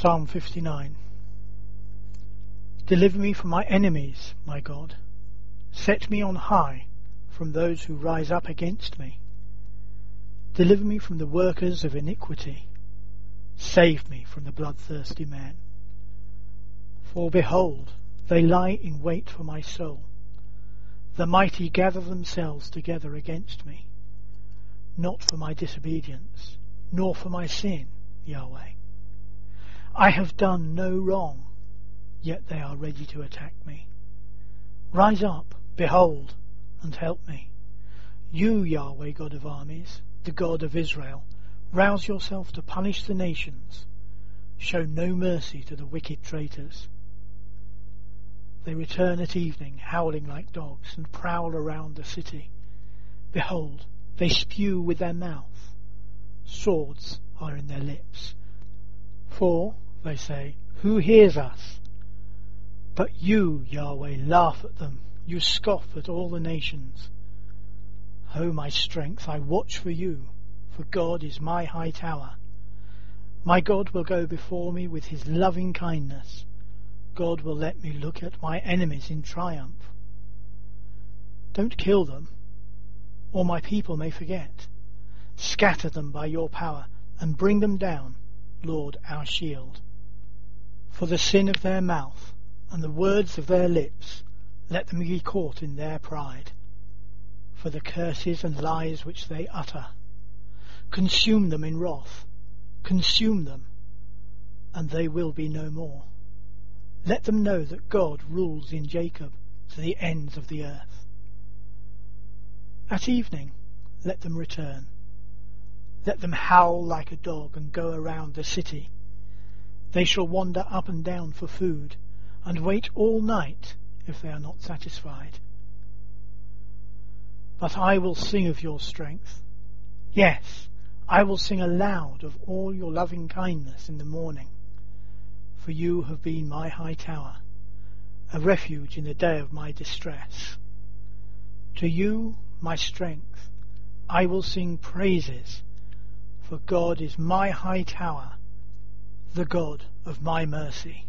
Psalm 59 Deliver me from my enemies, my God. Set me on high from those who rise up against me. Deliver me from the workers of iniquity. Save me from the bloodthirsty man. For behold, they lie in wait for my soul. The mighty gather themselves together against me, not for my disobedience, nor for my sin, Yahweh. I have done no wrong, yet they are ready to attack me. Rise up, behold, and help me. You, Yahweh, God of armies, the God of Israel, rouse yourself to punish the nations. Show no mercy to the wicked traitors. They return at evening, howling like dogs, and prowl around the city. Behold, they spew with their mouth. Swords are in their lips. For, they say, who hears us? But you, Yahweh, laugh at them. You scoff at all the nations. O my strength, I watch for you, for God is my high tower. My God will go before me with his loving kindness. God will let me look at my enemies in triumph. Don't kill them, or my people may forget. Scatter them by your power, and bring them down, Lord our shield. For the sin of their mouth, and the words of their lips, let them be caught in their pride. For the curses and lies which they utter, consume them in wrath, consume them, and they will be no more. Let them know that God rules in Jacob to the ends of the earth. At evening, let them return. Let them howl like a dog and go around the city. They shall wander up and down for food and wait all night if they are not satisfied. But I will sing of your strength. Yes, I will sing aloud of all your loving kindness in the morning for you have been my high tower, a refuge in the day of my distress. To you, my strength, I will sing praises, for God is my high tower, the God of my mercy.